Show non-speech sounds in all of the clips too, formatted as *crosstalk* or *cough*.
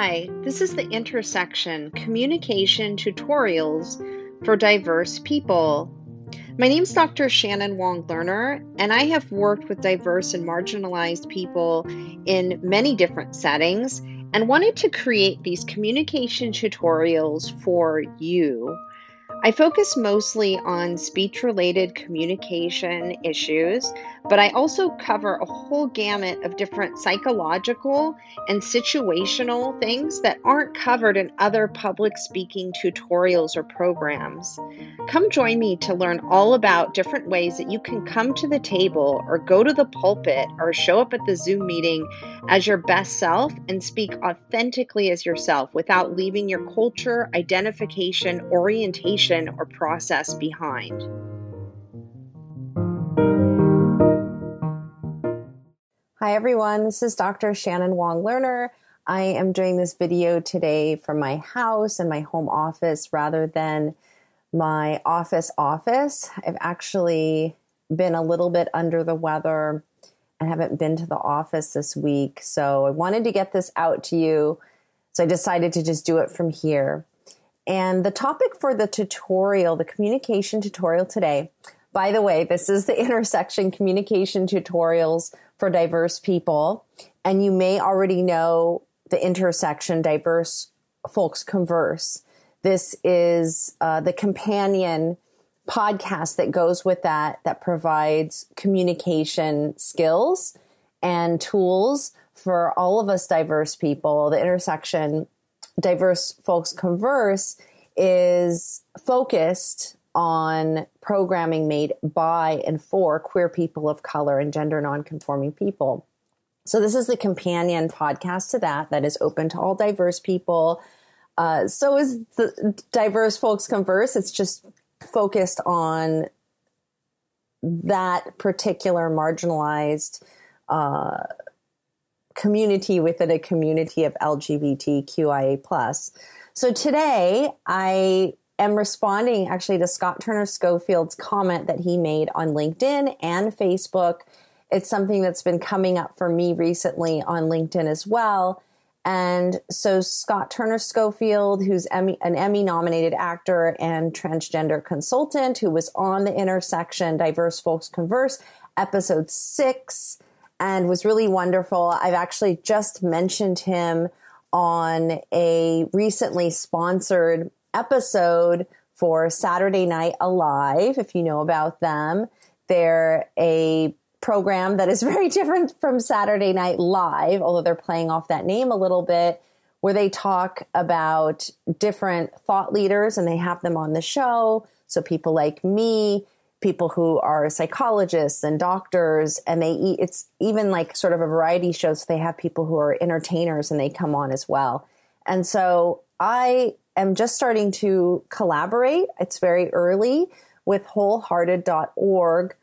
Hi, this is the Intersection Communication Tutorials for Diverse People. My name is Dr. Shannon Wong Lerner, and I have worked with diverse and marginalized people in many different settings and wanted to create these communication tutorials for you. I focus mostly on speech related communication issues, but I also cover a whole gamut of different psychological and situational things that aren't covered in other public speaking tutorials or programs. Come join me to learn all about different ways that you can come to the table or go to the pulpit or show up at the Zoom meeting as your best self and speak authentically as yourself without leaving your culture, identification, orientation or process behind. Hi everyone, this is Dr. Shannon Wong Lerner. I am doing this video today from my house and my home office rather than my office office. I've actually been a little bit under the weather and haven't been to the office this week. So I wanted to get this out to you. So I decided to just do it from here. And the topic for the tutorial, the communication tutorial today, by the way, this is the *laughs* intersection communication tutorials for diverse people. And you may already know the intersection diverse folks converse. This is uh, the companion podcast that goes with that, that provides communication skills and tools for all of us diverse people. The intersection diverse folks converse is focused on programming made by and for queer people of color and gender nonconforming people. So this is the companion podcast to that that is open to all diverse people. Uh, so is the diverse folks converse. It's just focused on that particular marginalized uh, community within a community of LGBTQIA. So today I am responding actually to Scott Turner Schofield's comment that he made on LinkedIn and Facebook. It's something that's been coming up for me recently on LinkedIn as well. And so Scott Turner Schofield, who's Emmy, an Emmy nominated actor and transgender consultant who was on the intersection Diverse Folks Converse, episode six and was really wonderful. I've actually just mentioned him on a recently sponsored episode for Saturday Night Alive, if you know about them. They're a program that is *laughs* very different from Saturday Night Live, although they're playing off that name a little bit, where they talk about different thought leaders and they have them on the show. So people like me, people who are psychologists and doctors and they eat, it's even like sort of a variety show so they have people who are entertainers and they come on as well and so i am just starting to collaborate it's very early with wholehearted.org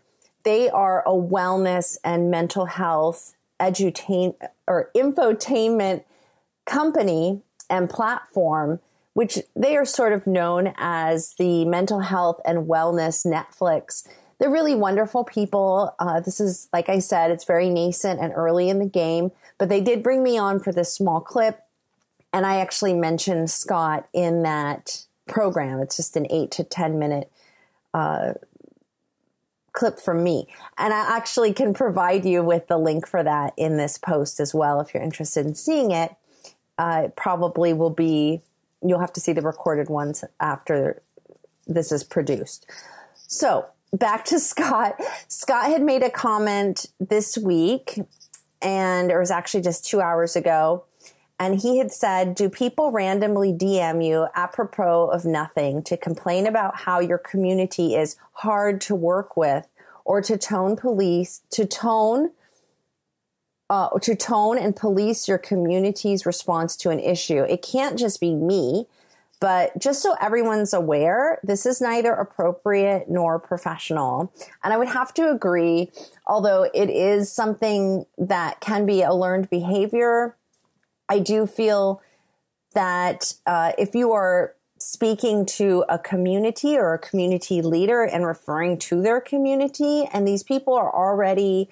they are a wellness and mental health edutain or infotainment company and platform which they are sort of known as the mental health and wellness Netflix. They're really wonderful people. Uh, this is, like I said, it's very nascent and early in the game, but they did bring me on for this small clip. And I actually mentioned Scott in that program. It's just an eight to 10 minute uh, clip from me. And I actually can provide you with the link for that in this post as well if you're interested in seeing it. Uh, it probably will be you'll have to see the recorded ones after this is produced. So back to *laughs* Scott. Scott had made a comment this week, and it was actually just two hours ago. And he had said, Do people randomly DM you apropos of nothing to complain about how your community is hard to work with or to tone police, to tone uh, to tone and police your community's response to an issue. It can't just be me, but just so everyone's aware, this is neither appropriate nor professional. And I would have to agree, although it is something that can be a learned behavior, I do feel that uh, if you are speaking to a community or a community leader and referring to their community, and these people are already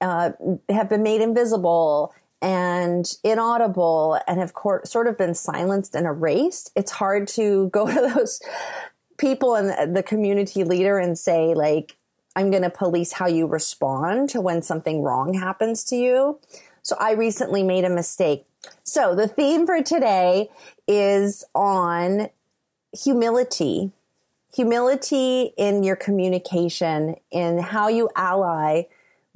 uh, have been made invisible and inaudible and have sort of been silenced and erased, it's hard to *laughs* go to those people and the community leader and say, like, I'm going to police how you respond to when something wrong happens to you. So I recently made a mistake. So the theme for today is on humility. Humility in your communication, in how you ally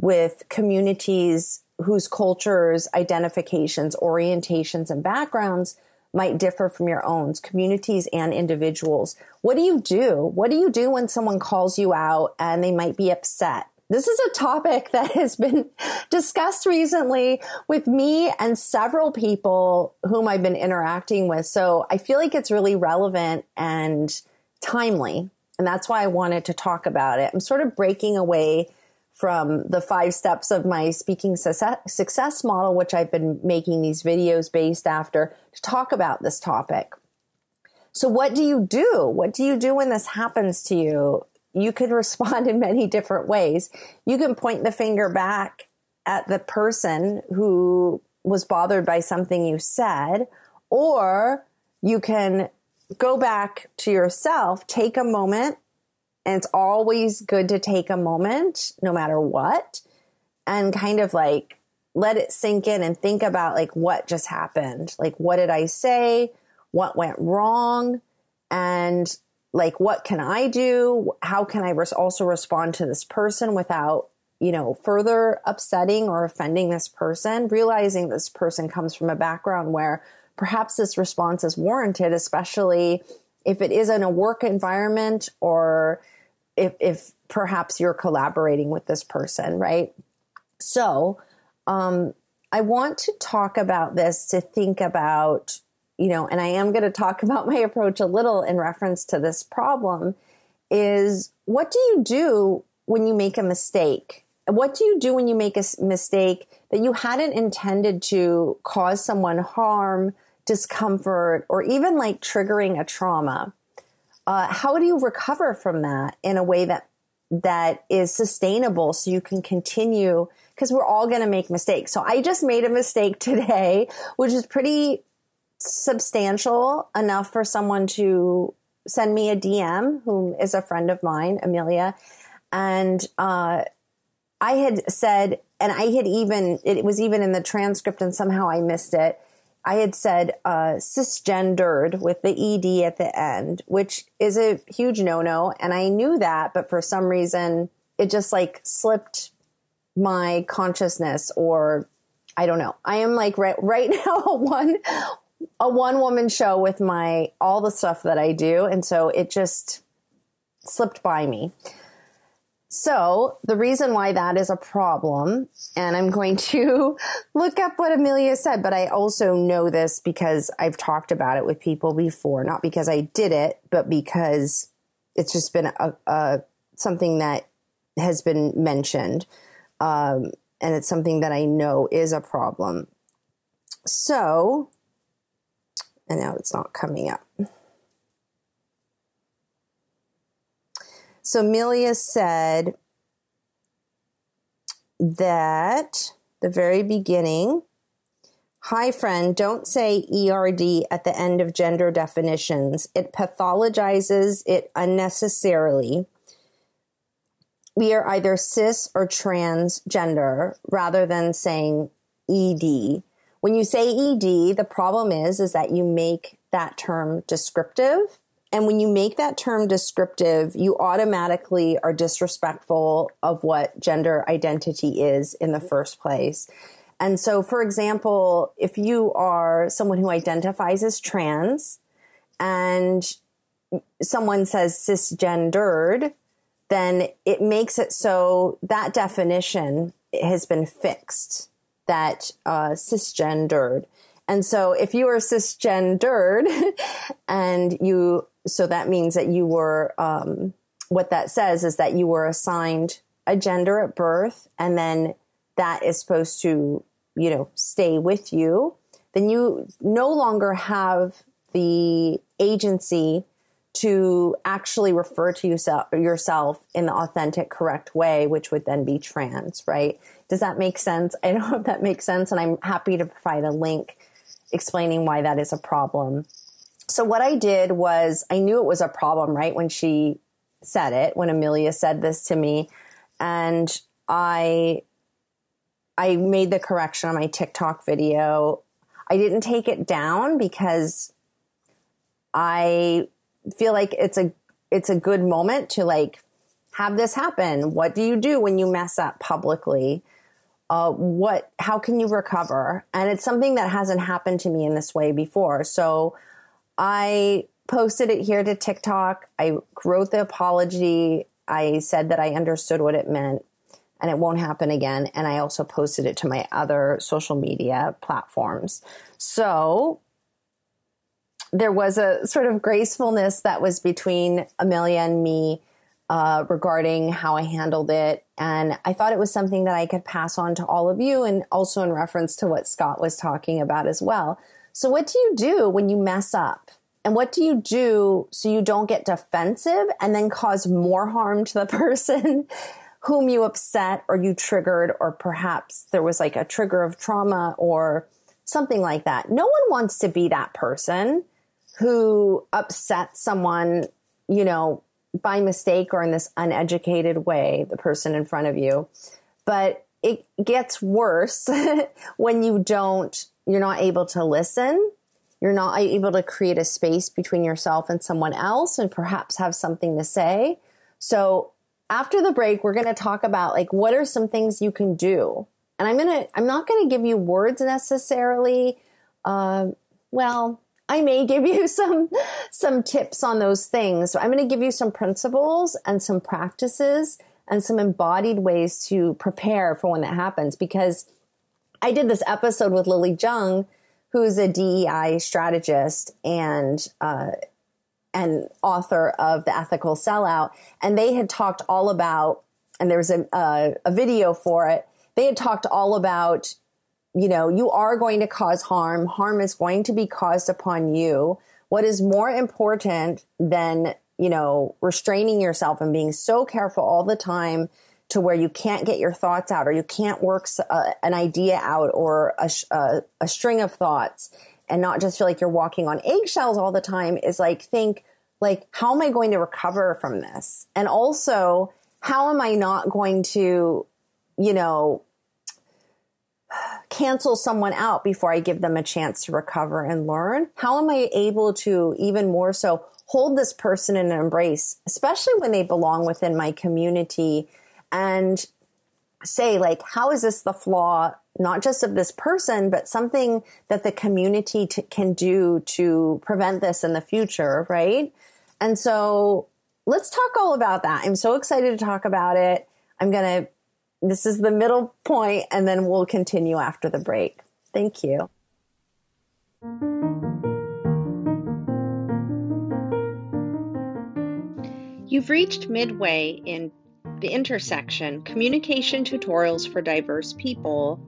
with communities whose cultures, identifications, orientations, and backgrounds might differ from your own, communities and individuals. What do you do? What do you do when someone calls you out and they might be upset? This is a topic that has been discussed recently with me and several people whom I've been interacting with. So I feel like it's really relevant and timely. And that's why I wanted to talk about it. I'm sort of breaking away from the five steps of my speaking success model, which I've been making these videos based after to talk about this topic. So what do you do? What do you do when this happens to you? You could respond *laughs* in many different ways. You can point the finger back at the person who was bothered by something you said, or you can go back to yourself, take a moment and it's always good to take a moment, no matter what, and kind of like let it sink in and think about like what just happened. Like, what did I say? What went wrong? And like, what can I do? How can I res- also respond to this person without, you know, further upsetting or offending this person? Realizing this person comes from a background where perhaps this response is warranted, especially if it is in a work environment or if, if perhaps you're collaborating with this person, right? So, um, I want to talk about this to think about, you know, and I am going to talk *laughs* about my approach a little in reference to this problem is what do you do when you make a mistake? What do you do when you make a mistake that you hadn't intended to cause someone harm, discomfort, or even like triggering a trauma? uh, how do you recover from that in a way that that is sustainable so you can continue because we're all going to make mistakes so i just made a mistake *laughs* today which is pretty substantial enough for someone to send me a dm who is a friend of mine amelia. And uh, i had said and i had even it was even in the transcript and somehow i missed it. I had said uh, cisgendered with the ed at the end, which is a huge no no, and I knew that, but for some reason it just like slipped my consciousness, or I don't know. I am like right *laughs* right now one a one woman show with my all the stuff that I do, and so it just slipped by me. So the reason why that is a problem, and I'm going to *laughs* look up what Amelia said, but I also know this because I've talked about it with people before, not because I did it, but because it's just been a, a something that has been mentioned. Um, and it's something that I know is a problem. So, and now it's not coming up. So Amelia said that the very beginning, hi friend, don't say ERD at the end of gender definitions. It pathologizes it unnecessarily. We are either cis or transgender rather than saying ED. When you say ED, the problem is is that you make that term descriptive and when you make that term descriptive, you automatically are disrespectful of what gender identity is in the first place. And so, for example, if you are someone who identifies as trans and someone says cisgendered, then it makes it so that definition has been fixed that uh, cisgendered. And so if you are cisgendered *laughs* and you so that means that you were, um, what that says is that you were assigned a gender at birth and then that is supposed to, you know, stay with you. Then you no longer have the agency to actually refer to yourself, yourself in the authentic, correct way, which would then be trans, right? Does that make sense? I don't know if that makes sense, and I'm happy to provide a link explaining why that is a problem. So, what I did was I knew it was a problem, right? When she said it, when Amelia said this to me, and I I made the correction on my TikTok video. I didn't take it down because I feel like it's a it's a good moment to like have this happen. What do you do when you mess up publicly? Uh, what how can you recover? And it's something that hasn't happened to me in this way before. So I posted it here to TikTok. I wrote the apology. I said that I understood what it meant and it won't happen again. And I also posted it to my other social media platforms. So there was a sort of gracefulness that was between Amelia and me uh, regarding how I handled it. And I thought it was something that I could pass on to all of you and also in reference to what Scott was talking about as well. So, what do you do when you mess up? And what do you do so you don't get defensive and then cause more harm to the *laughs* person whom you upset or you triggered, or perhaps there was like a trigger of trauma or something like that. No one wants to be that person who upsets someone, you know, by mistake or in this uneducated way, the person in front of you. But it gets worse *laughs* when you don't, you're not able to listen. You're not able to create a space between yourself and someone else and perhaps have something to say. So after the break, we're going to talk about like what are some things you can do. And I'm going to, I'm not going to give you words necessarily. Uh, well, I may give you *laughs* some, some tips on those things. So I'm going to give you some principles and some practices and some embodied ways to prepare for when that happens. Because I did this episode with Lily Zheng, who's a DEI strategist and, uh, and author of The Ethical Sellout. And they had talked all about, and there was a, uh, a video for it. They had talked all about, you know, you are going to cause harm. Harm is going to be caused upon you. What is more important than, you know, restraining yourself and being so careful all the time to where you can't get your thoughts out or you can't work uh, an idea out or a, uh, a string of thoughts and not just feel like you're walking on eggshells all the time is like think like how am I going to recover from this? And also, how am I not going to, you know, cancel someone out before I give them a chance to recover and learn? How am I able to even more so hold this person in an embrace, especially when they belong within my community and say like, how is this the flaw not just of this person, but something that the community t- can do to prevent this in the future, right? And so let's talk all about that. I'm so excited to talk about it. I'm going to, this is the middle point, and then we'll continue after the break. Thank you. You've reached midway in the intersection communication tutorials for diverse people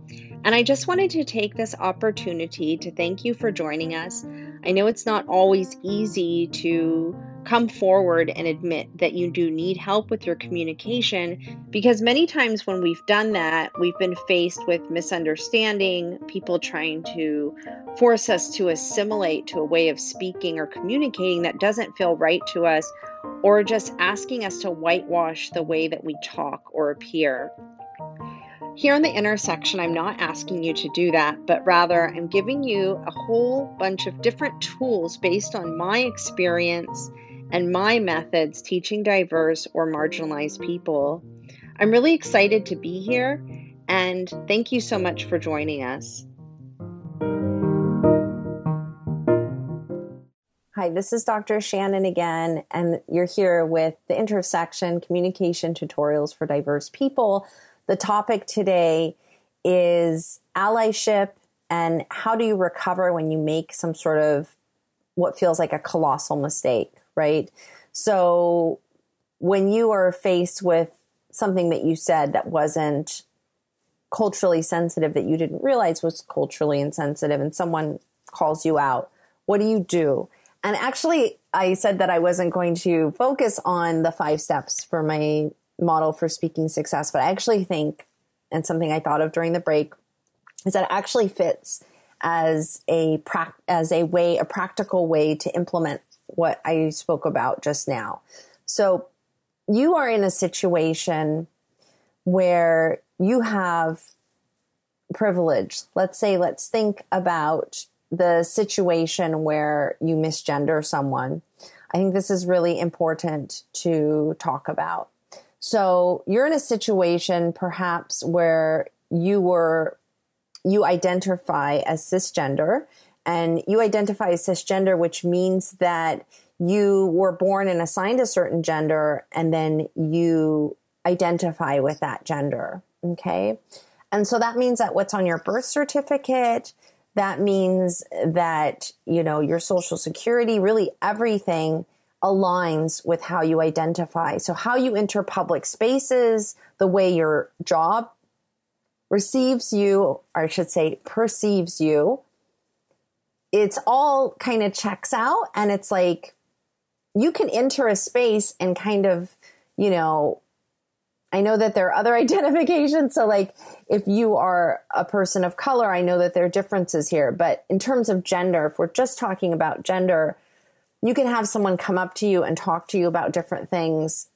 and I just wanted to take this opportunity to thank you for joining us. I know it's not always easy to come forward and admit that you do need help with your communication because many times when we've done that, we've been faced with misunderstanding, people trying to force us to assimilate to a way of speaking or communicating that doesn't feel right to us, or just asking us to whitewash the way that we talk or appear. Here in the intersection, I'm not asking you to do that, but rather I'm giving you a whole bunch of different tools based on my experience and my methods teaching diverse or marginalized people. I'm really excited to be here and thank you so much for joining us. Hi, this is Dr. Shannon again, and you're here with the intersection communication tutorials for diverse people. The topic today is allyship and how do you recover when you make some sort of what feels like a colossal mistake, right? So when you are faced with something that you said that wasn't culturally sensitive that you didn't realize was culturally insensitive and someone calls you out, what do you do? And actually, I said that I wasn't going to focus on the five steps for my model for speaking success, but I actually think and something I thought of during the break is that actually fits as a pra- as a way, a practical way to implement what I spoke about just now. So you are in a situation where you have privilege. Let's say, let's think about the situation where you misgender someone. I think this is really important to talk about. So you're in a situation perhaps where you were, you identify as cisgender and you identify as cisgender, which means that you were born and assigned a certain gender and then you identify with that gender. Okay. And so that means that what's on your birth certificate, that means that, you know, your social security, really everything aligns with how you identify. So how you enter public spaces, the way your job receives you, or I should say perceives you, it's all kind of checks out and it's like you can enter a space and kind of, you know, I know that there are other *laughs* identifications. So, like, if you are a person of color, I know that there are differences here. But in terms of gender, if we're just talking about gender, you can have someone come up to you and talk to you about different things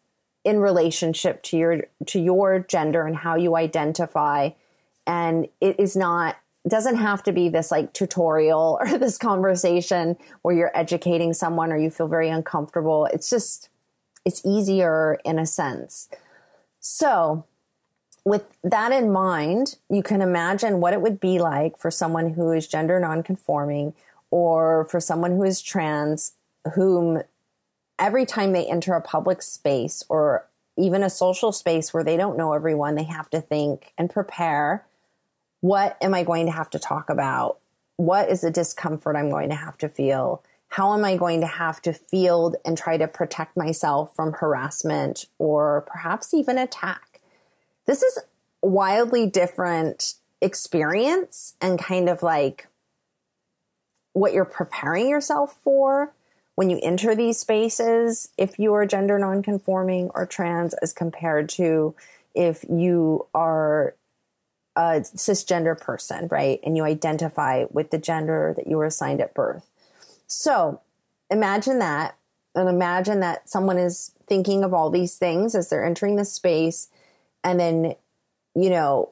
in relationship to your to your gender and how you identify and it is not doesn't have to be this like tutorial *laughs* or this conversation where you're educating someone or you feel very uncomfortable. It's just it's easier in a sense. So, with that in mind, you can imagine what it would be like for someone who is gender nonconforming or for someone who is trans, whom every time they enter a public space or even a social space where they don't know everyone, they have to think and prepare what am I going to have to talk about? What is the discomfort I'm going to have to feel? how am I going to have to field and try to protect myself from harassment or perhaps even attack? This is wildly different experience and kind of like what you're preparing yourself for when you enter these spaces if you are gender nonconforming or trans as compared to if you are a cisgender person, right? And you identify with the gender that you were assigned at birth. So imagine that. And imagine that someone is thinking of all these things as they're entering the space. And then, you know,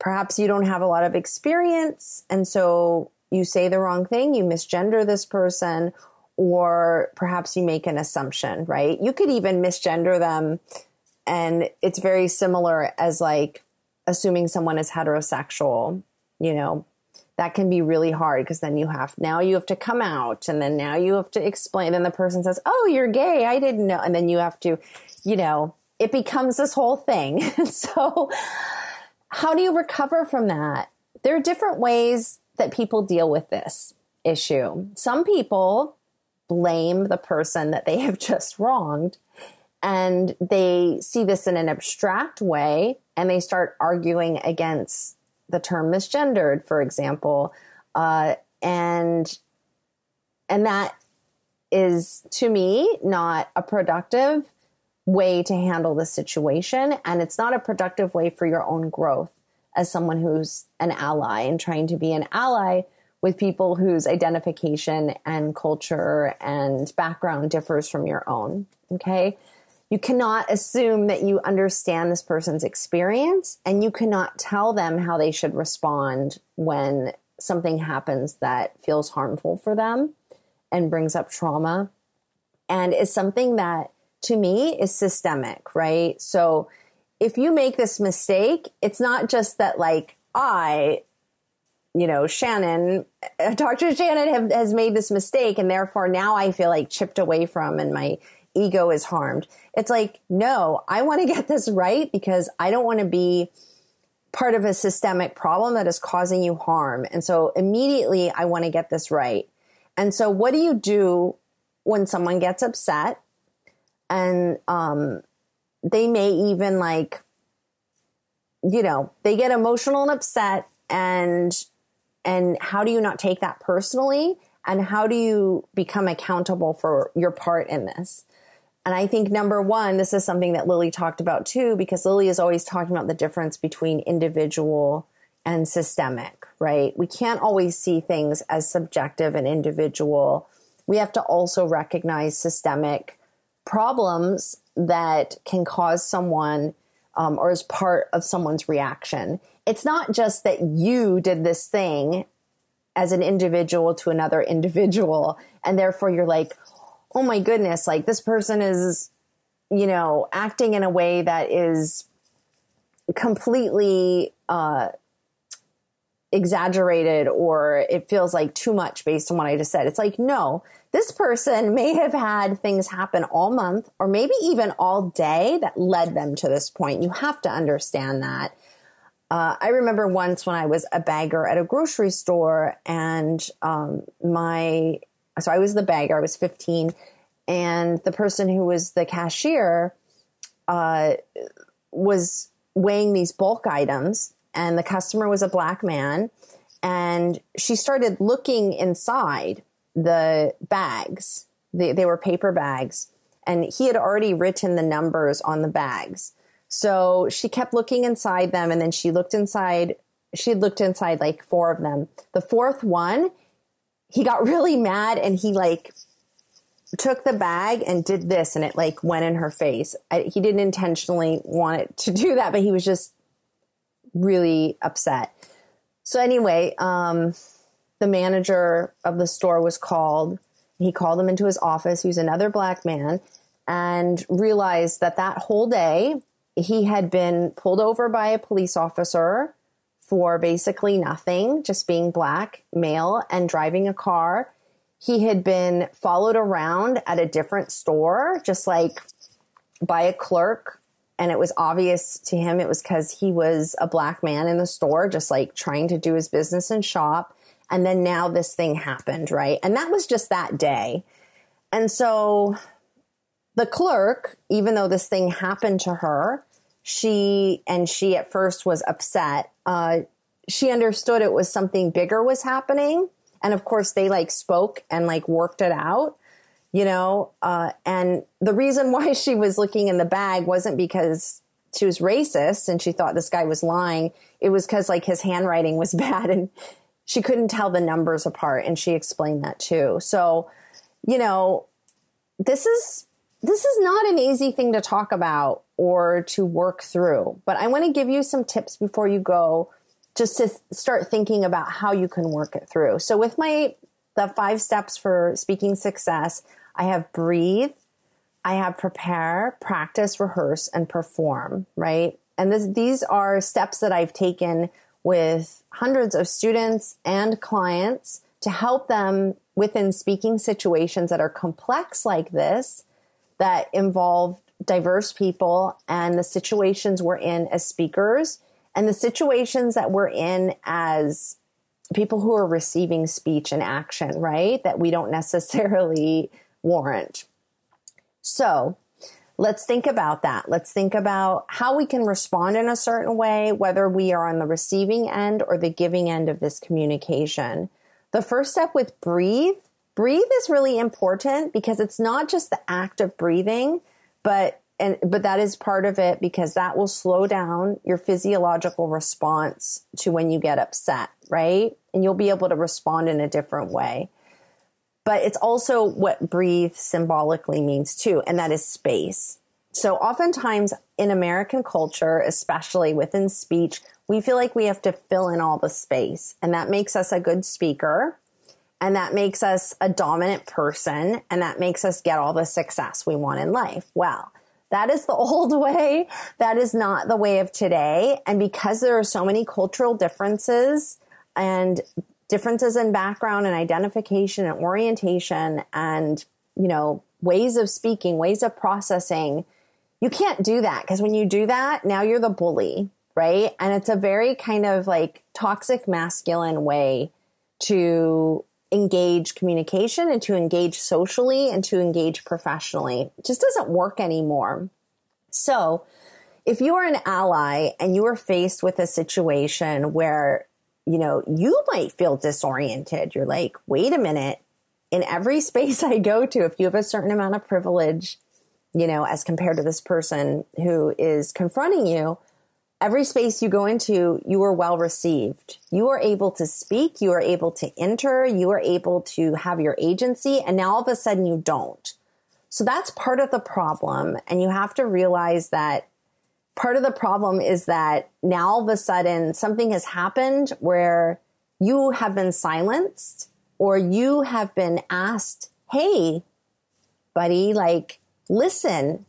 perhaps you don't have a lot of experience. And so you say the wrong thing, you misgender this person, or perhaps you make an assumption, right? You could even misgender them. And it's very similar as like assuming someone is heterosexual, you know, that can be really hard because then you have now you have to come out and then now you have to explain then the person says oh you're gay. I didn't know and then you have to you know it becomes this whole thing. *laughs* So how do you recover from that? There are different ways that people deal with this issue. Some people blame the person that they have just wronged and they see this in an abstract way and they start arguing against the term misgendered, for example, uh, and and that is to me not a productive way to handle the situation, and it's not a productive way for your own growth as someone who's an ally and trying to be an ally with people whose identification and culture and background differs from your own. Okay you cannot assume that you understand this person's experience and you cannot tell them how they should respond when something happens that feels harmful for them and brings up trauma and is something that to me is systemic, right? So if you make this mistake, it's not just that like I you know, Shannon, *laughs* Dr. Shannon have, has made this mistake and therefore now I feel like chipped away from and my ego is harmed. It's like, no, I want to *laughs* get this right because I don't want to be part of a systemic problem that is causing you harm. And so immediately I want to get this right. And so what do you do when someone gets upset and um, they may even like, you know, they get emotional and upset and and how do you not take that personally and how do you become accountable for your part in this And I think number one, this is something that Lily talked about too, because Lily is always talking about the difference between individual and systemic, right? We can't always see things as subjective and individual. We have to also recognize systemic problems that can cause someone um, or as part of someone's reaction. It's not just that you did this thing as an individual to another *laughs* individual, and therefore you're like, oh my goodness, like this person is, you know, acting in a way that is completely uh, exaggerated or it feels like too much based on what I just said. It's like, no, this person may have had things happen all month or maybe even all day that led them to this point. You have to understand that. Uh, I remember once when I was a bagger at a grocery store and um, my, so I was the bagger, I was 15, and the person who was the cashier uh, was weighing these bulk items and the customer was a black man and she started looking inside the bags. They, they were paper bags and he had already written the numbers on the bags. So she kept looking inside them and then she looked inside she looked inside like four of them. The fourth one he got really mad and he like took the bag and did this and it like went in her face I, he didn't intentionally want it to *laughs* do that but he was just really upset. So anyway, um, the manager of the store was called. He called him into his office. He was another black man and realized that that whole day he had been pulled over by a police officer for basically nothing, just being black, male, and driving a car. He had been followed around at a different store, just like by a clerk and it was obvious to him it was because he was a black man in the store, just like trying to do his business and shop. And then now this thing happened, right? And that was just that day. And so the clerk, even though this thing happened to her, she and she at first was upset. Uh, she understood it was something bigger was happening. And of course, they like spoke and like worked it out you know, uh, and the reason *laughs* why she was looking in the bag wasn't because she was racist and she thought this guy was lying. It was because like his handwriting was *laughs* bad and she couldn't tell the numbers apart. And she explained that too. So, you know, this is, this is not an easy thing to talk about or to work through, but I want to give you some tips before you go just to start thinking about how you can work it through. So with my, the five steps for speaking success, I have breathe, I have prepare, practice, rehearse, and perform, right? And this, these are steps that I've taken with hundreds of students and clients to help them within speaking situations that are complex like this, that involve diverse people and the situations we're in as speakers and the situations that we're in as people who are receiving speech and action, right? That we don't necessarily warrant. So let's think about that. Let's think about how we can respond in a certain way, whether we are on the receiving end or the giving end of this communication. The first step with breathe, breathe is really important because it's not just the act of breathing, but and but that is part of it because that will slow down your physiological response to when you get upset, right? And you'll be able to respond in a different way but it's also what breathe symbolically means too, and that is space. So oftentimes in American culture, especially within speech, we feel like we have to fill in all the space and that makes us a good speaker and that makes us a dominant person and that makes us get all the success we want in life. Well, that is the *laughs* old way. That is not the way of today. And because there are so many cultural differences and differences in background and identification and orientation and, you know, ways of speaking, ways of processing. You can't do that because when you do that, now you're the bully, right? And it's a very kind of like toxic masculine way to engage communication and to engage socially and to engage professionally. It just doesn't work anymore. So, if you are an ally and you are faced with a situation where you know, you might feel disoriented. You're like, wait a minute. In every *laughs* space I go to, if you have a certain amount of privilege, you know, as compared to this person who is confronting you, every space you go into, you are well received. You are able to speak, you are able to enter, you are able to have your agency, and now all of a sudden you don't. So that's part of the problem. And you have to realize that part of the problem is that now all of a sudden something has happened where you have been silenced or you have been asked, Hey, buddy, like, listen,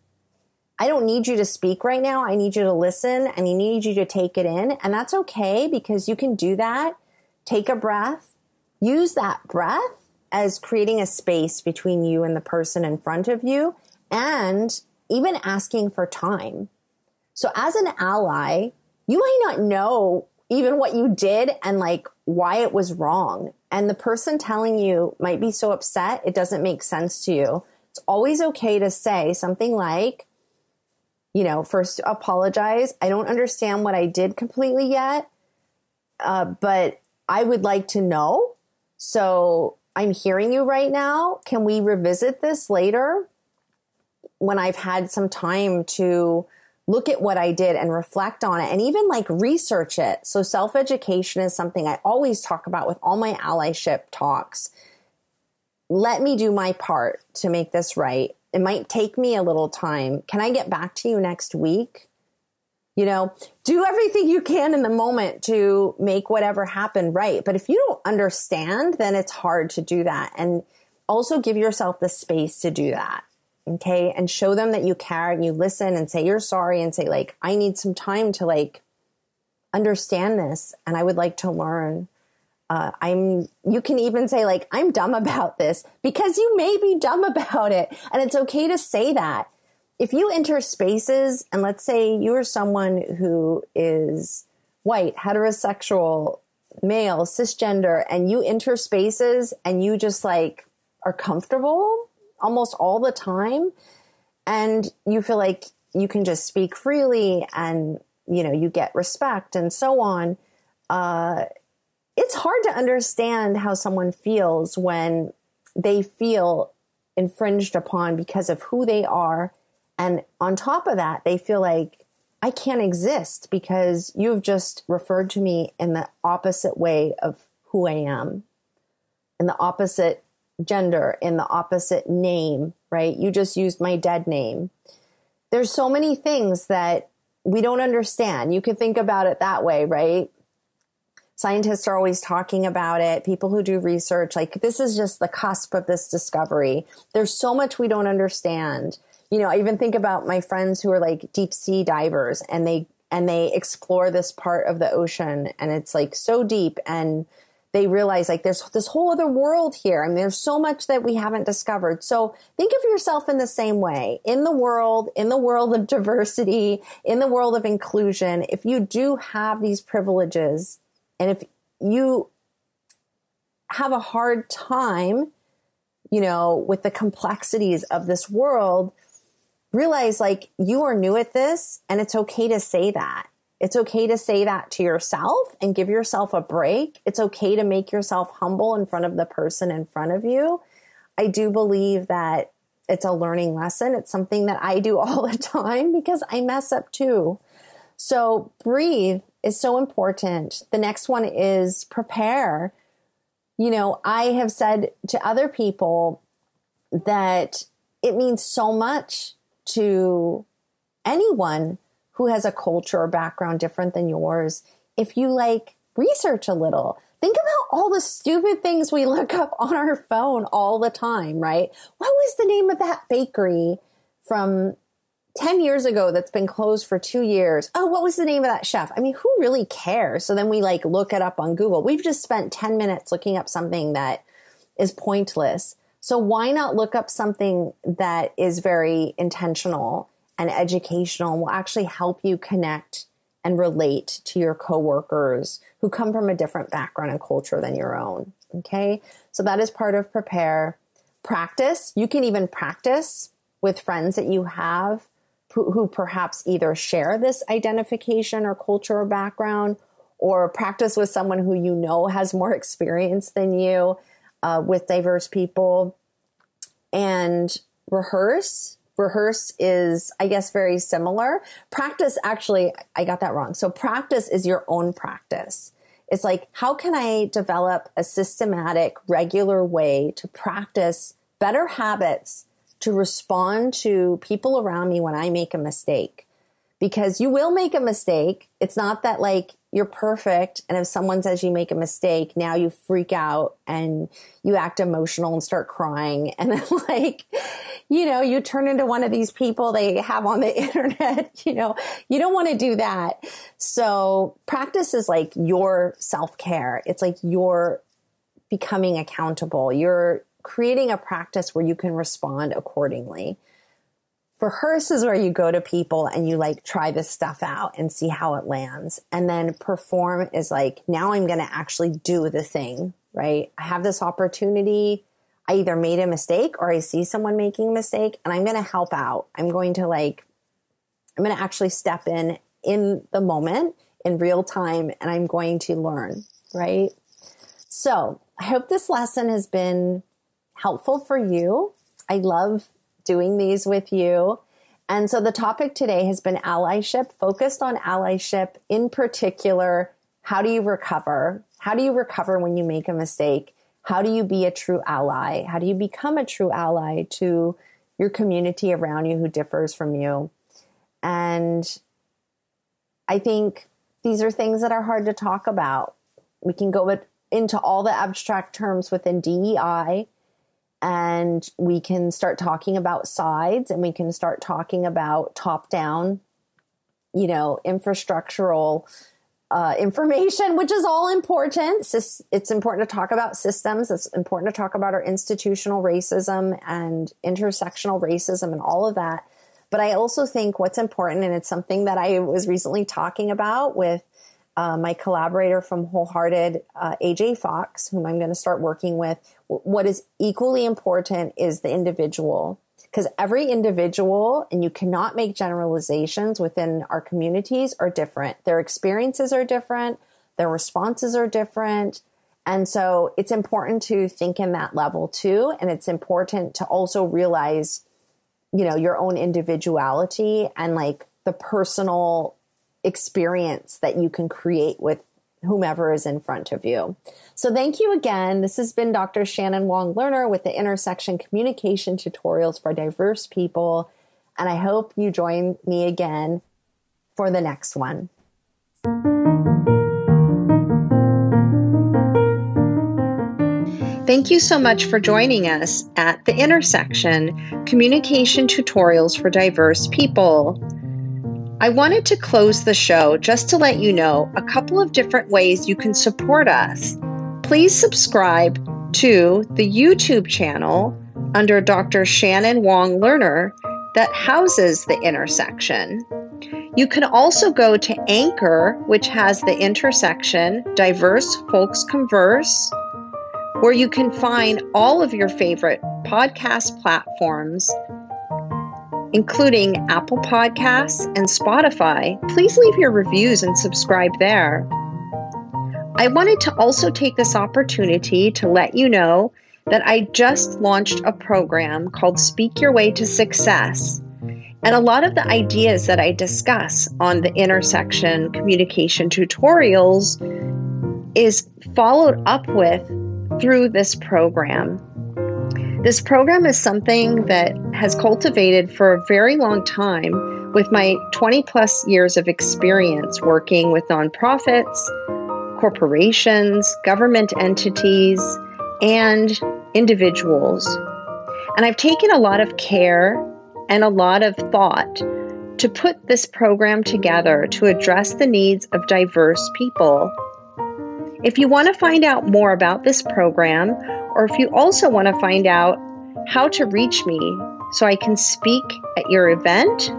I don't need you to speak right now. I need you to listen and I need you to take it in. And that's okay because you can do that. Take a breath, use that breath as creating a space between you and the person in front of you and even asking for time. So as an ally, you might not know even what you did and like why it was wrong. And the person telling you might be so upset it doesn't make sense to you. It's always okay to say something like, you know, first apologize. I don't understand what I did completely yet, uh, but I would like to know. So I'm hearing you right now. Can we revisit this later when I've had some time to look at what I did and reflect on it and even like research it. So self education is something I always talk about with all my allyship talks. Let me do my part to make this right. It might take me a little time. Can I get back to you next week? You know, do everything you can in the moment to make whatever happen right. But if you don't understand, then it's hard to do that. And also give yourself the space to do that okay and show them that you care and you listen and say you're sorry and say like i need some time to like understand this and i would like to learn uh, i'm you can even say like i'm dumb *laughs* about this because you may be dumb *laughs* about it and it's okay to say that if you enter spaces and let's say you're someone who is white heterosexual male cisgender and you enter spaces and you just like are comfortable almost all the time. And you feel like you can just speak freely and, you know, you get respect and so on. Uh, it's hard to understand how someone feels when they feel infringed upon because of who they are. And on top of that, they feel like I can't exist because you've just referred to me in the opposite way of who I am, in the opposite gender in the opposite name, right? You just used my dead name. There's so many things that we don't understand. You could think about it that way, right? Scientists are always talking about it. People who do research, like this is just the cusp of this discovery. There's so much we don't understand. You know, I even think about my friends who are like deep sea divers and they and they explore this part of the ocean and it's like so deep and they realize like there's this whole other world here and there's so much that we haven't discovered. So think of yourself in the same way in the world, in the world of *laughs* diversity, in the world of inclusion. If you do have these privileges and if you have a hard time, you know, with the complexities of this world, realize like you are new at this and it's okay to say that it's okay to say that to yourself and give yourself a break. It's okay to make yourself humble in front of the person in front of you. I do believe that it's a learning lesson. It's something that I do *laughs* all the time because I mess up too. So breathe is so important. The next one is prepare. You know, I have said to other people that it means so much to anyone who has a culture or background different than yours, if you like research a little, think about all the stupid things we look up on our phone all the time, right? What was the name of that bakery from 10 years ago that's been closed for two years? Oh, what was the name of that chef? I mean, who really cares? So then we like look it up on Google. We've just spent 10 minutes looking up something that is pointless. So why not look up something that is very intentional and educational and will actually help you connect and relate to your coworkers who come from a different background and culture than your own. Okay. So that is part of prepare. Practice. You can even practice with friends that you have who, perhaps either share this identification or culture or background or practice with someone who you know has more experience than you uh, with diverse people and rehearse rehearse is, I guess, very similar. Practice, actually, I got that wrong. So, practice is your own practice. It's like, how can I develop a systematic, regular way to practice better habits to respond to people around me when I make a mistake? Because you will make a mistake. It's not that like you're perfect. And if someone says you make a mistake, now you freak out and you act emotional and start crying. *laughs* And then, like, you know, you turn into one of these people they have on the *laughs* internet. You know, you don't want to do that. So, practice is like your self care, it's like you're becoming accountable. You're creating a practice where you can respond accordingly rehearse is where you go to people and you like try this stuff out and see how it lands. And then perform is like, now I'm going to actually do the thing, right? I have this opportunity. I either made a mistake or I see someone making a mistake and I'm going to help out. I'm going to like, I'm going to actually step in in the moment in real time and I'm going to learn, right? So I hope this lesson has been helpful for you. I love doing these with you. And so the topic today has been allyship, focused on allyship in particular. How do you recover? How do you recover when you make a mistake? How do you be a true ally? How do you become a true ally to your community around you who differs from you? And I think these are things that are hard to talk about. We can go into all the abstract terms within DEI and we can start talking about sides and we can start talking about top down you know infrastructural uh, information which is all important. It's important to talk about systems. It's important to talk about our institutional racism and intersectional racism and all of that. But i also think what's important and it's something that i was recently talking about with uh, my collaborator from Wholehearted, uh, AJ Fox, whom I'm going to start working with, what is equally important is the individual. Because every individual, and you cannot make generalizations within our communities, are different. Their experiences are different, their responses are different. And so it's important to think in that level too. And it's important to also realize, you know, your own individuality and like the personal experience that you can create with whomever is in front of you. So thank you again. This has been Dr. Shannon Wong Lerner with the Intersection Communication Tutorials for Diverse People. And I hope you join me again for the next one. Thank you so much for joining us at The Intersection Communication Tutorials for Diverse People. I wanted to close the show just to let you know a couple of different ways you can support us. Please subscribe to the YouTube channel under Dr. Shannon Wong Lerner that houses the intersection. You can also go to Anchor, which has the intersection Diverse Folks Converse, where you can find all of your favorite podcast platforms including Apple Podcasts and Spotify, please leave your reviews and subscribe there. I wanted to also take this opportunity to let you know that I just launched a program called Speak Your Way to Success. And a lot of the ideas that I discuss on the intersection communication tutorials is followed up with through this program. This program is something that has cultivated for a very long time with my 20 plus years of experience working with nonprofits, corporations, government entities, and individuals. And I've taken a lot of care and a lot of thought to put this program together to address the needs of diverse people. If you want to find out more about this program or if you also want to find out how to reach me so I can speak at your event.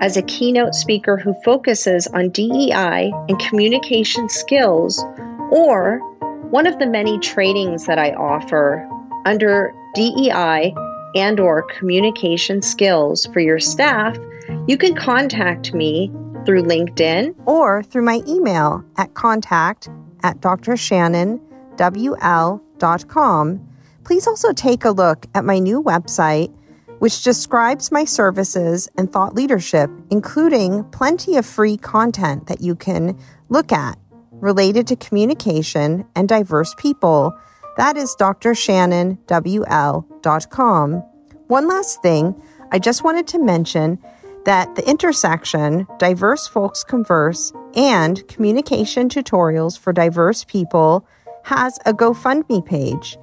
As a keynote speaker who focuses on DEI and communication skills, or one of the many trainings that I offer under DEI and or communication skills for your staff, you can contact me through LinkedIn or through my email at contact at drshannonwl.com Please also take a look at my new website, which describes my services and thought leadership, including plenty of free content that you can look at related to communication and diverse people. That is drshannonwl.com. One last thing, I just wanted to mention that the intersection Diverse Folks Converse and Communication Tutorials for Diverse People has a GoFundMe page.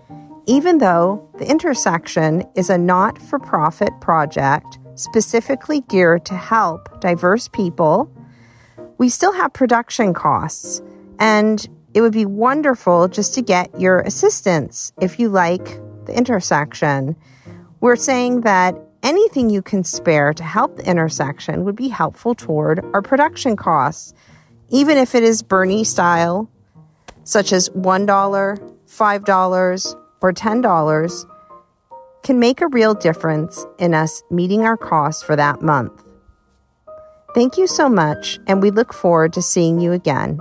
Even though the intersection is a not for profit project specifically geared to help diverse people, we still have production costs, and it would be wonderful just to get your assistance if you like the intersection. We're saying that anything you can spare to help the intersection would be helpful toward our production costs, even if it is Bernie style, such as $1, $5, or $10, can make a real difference in us meeting our costs for that month. Thank you so much, and we look forward to seeing you again.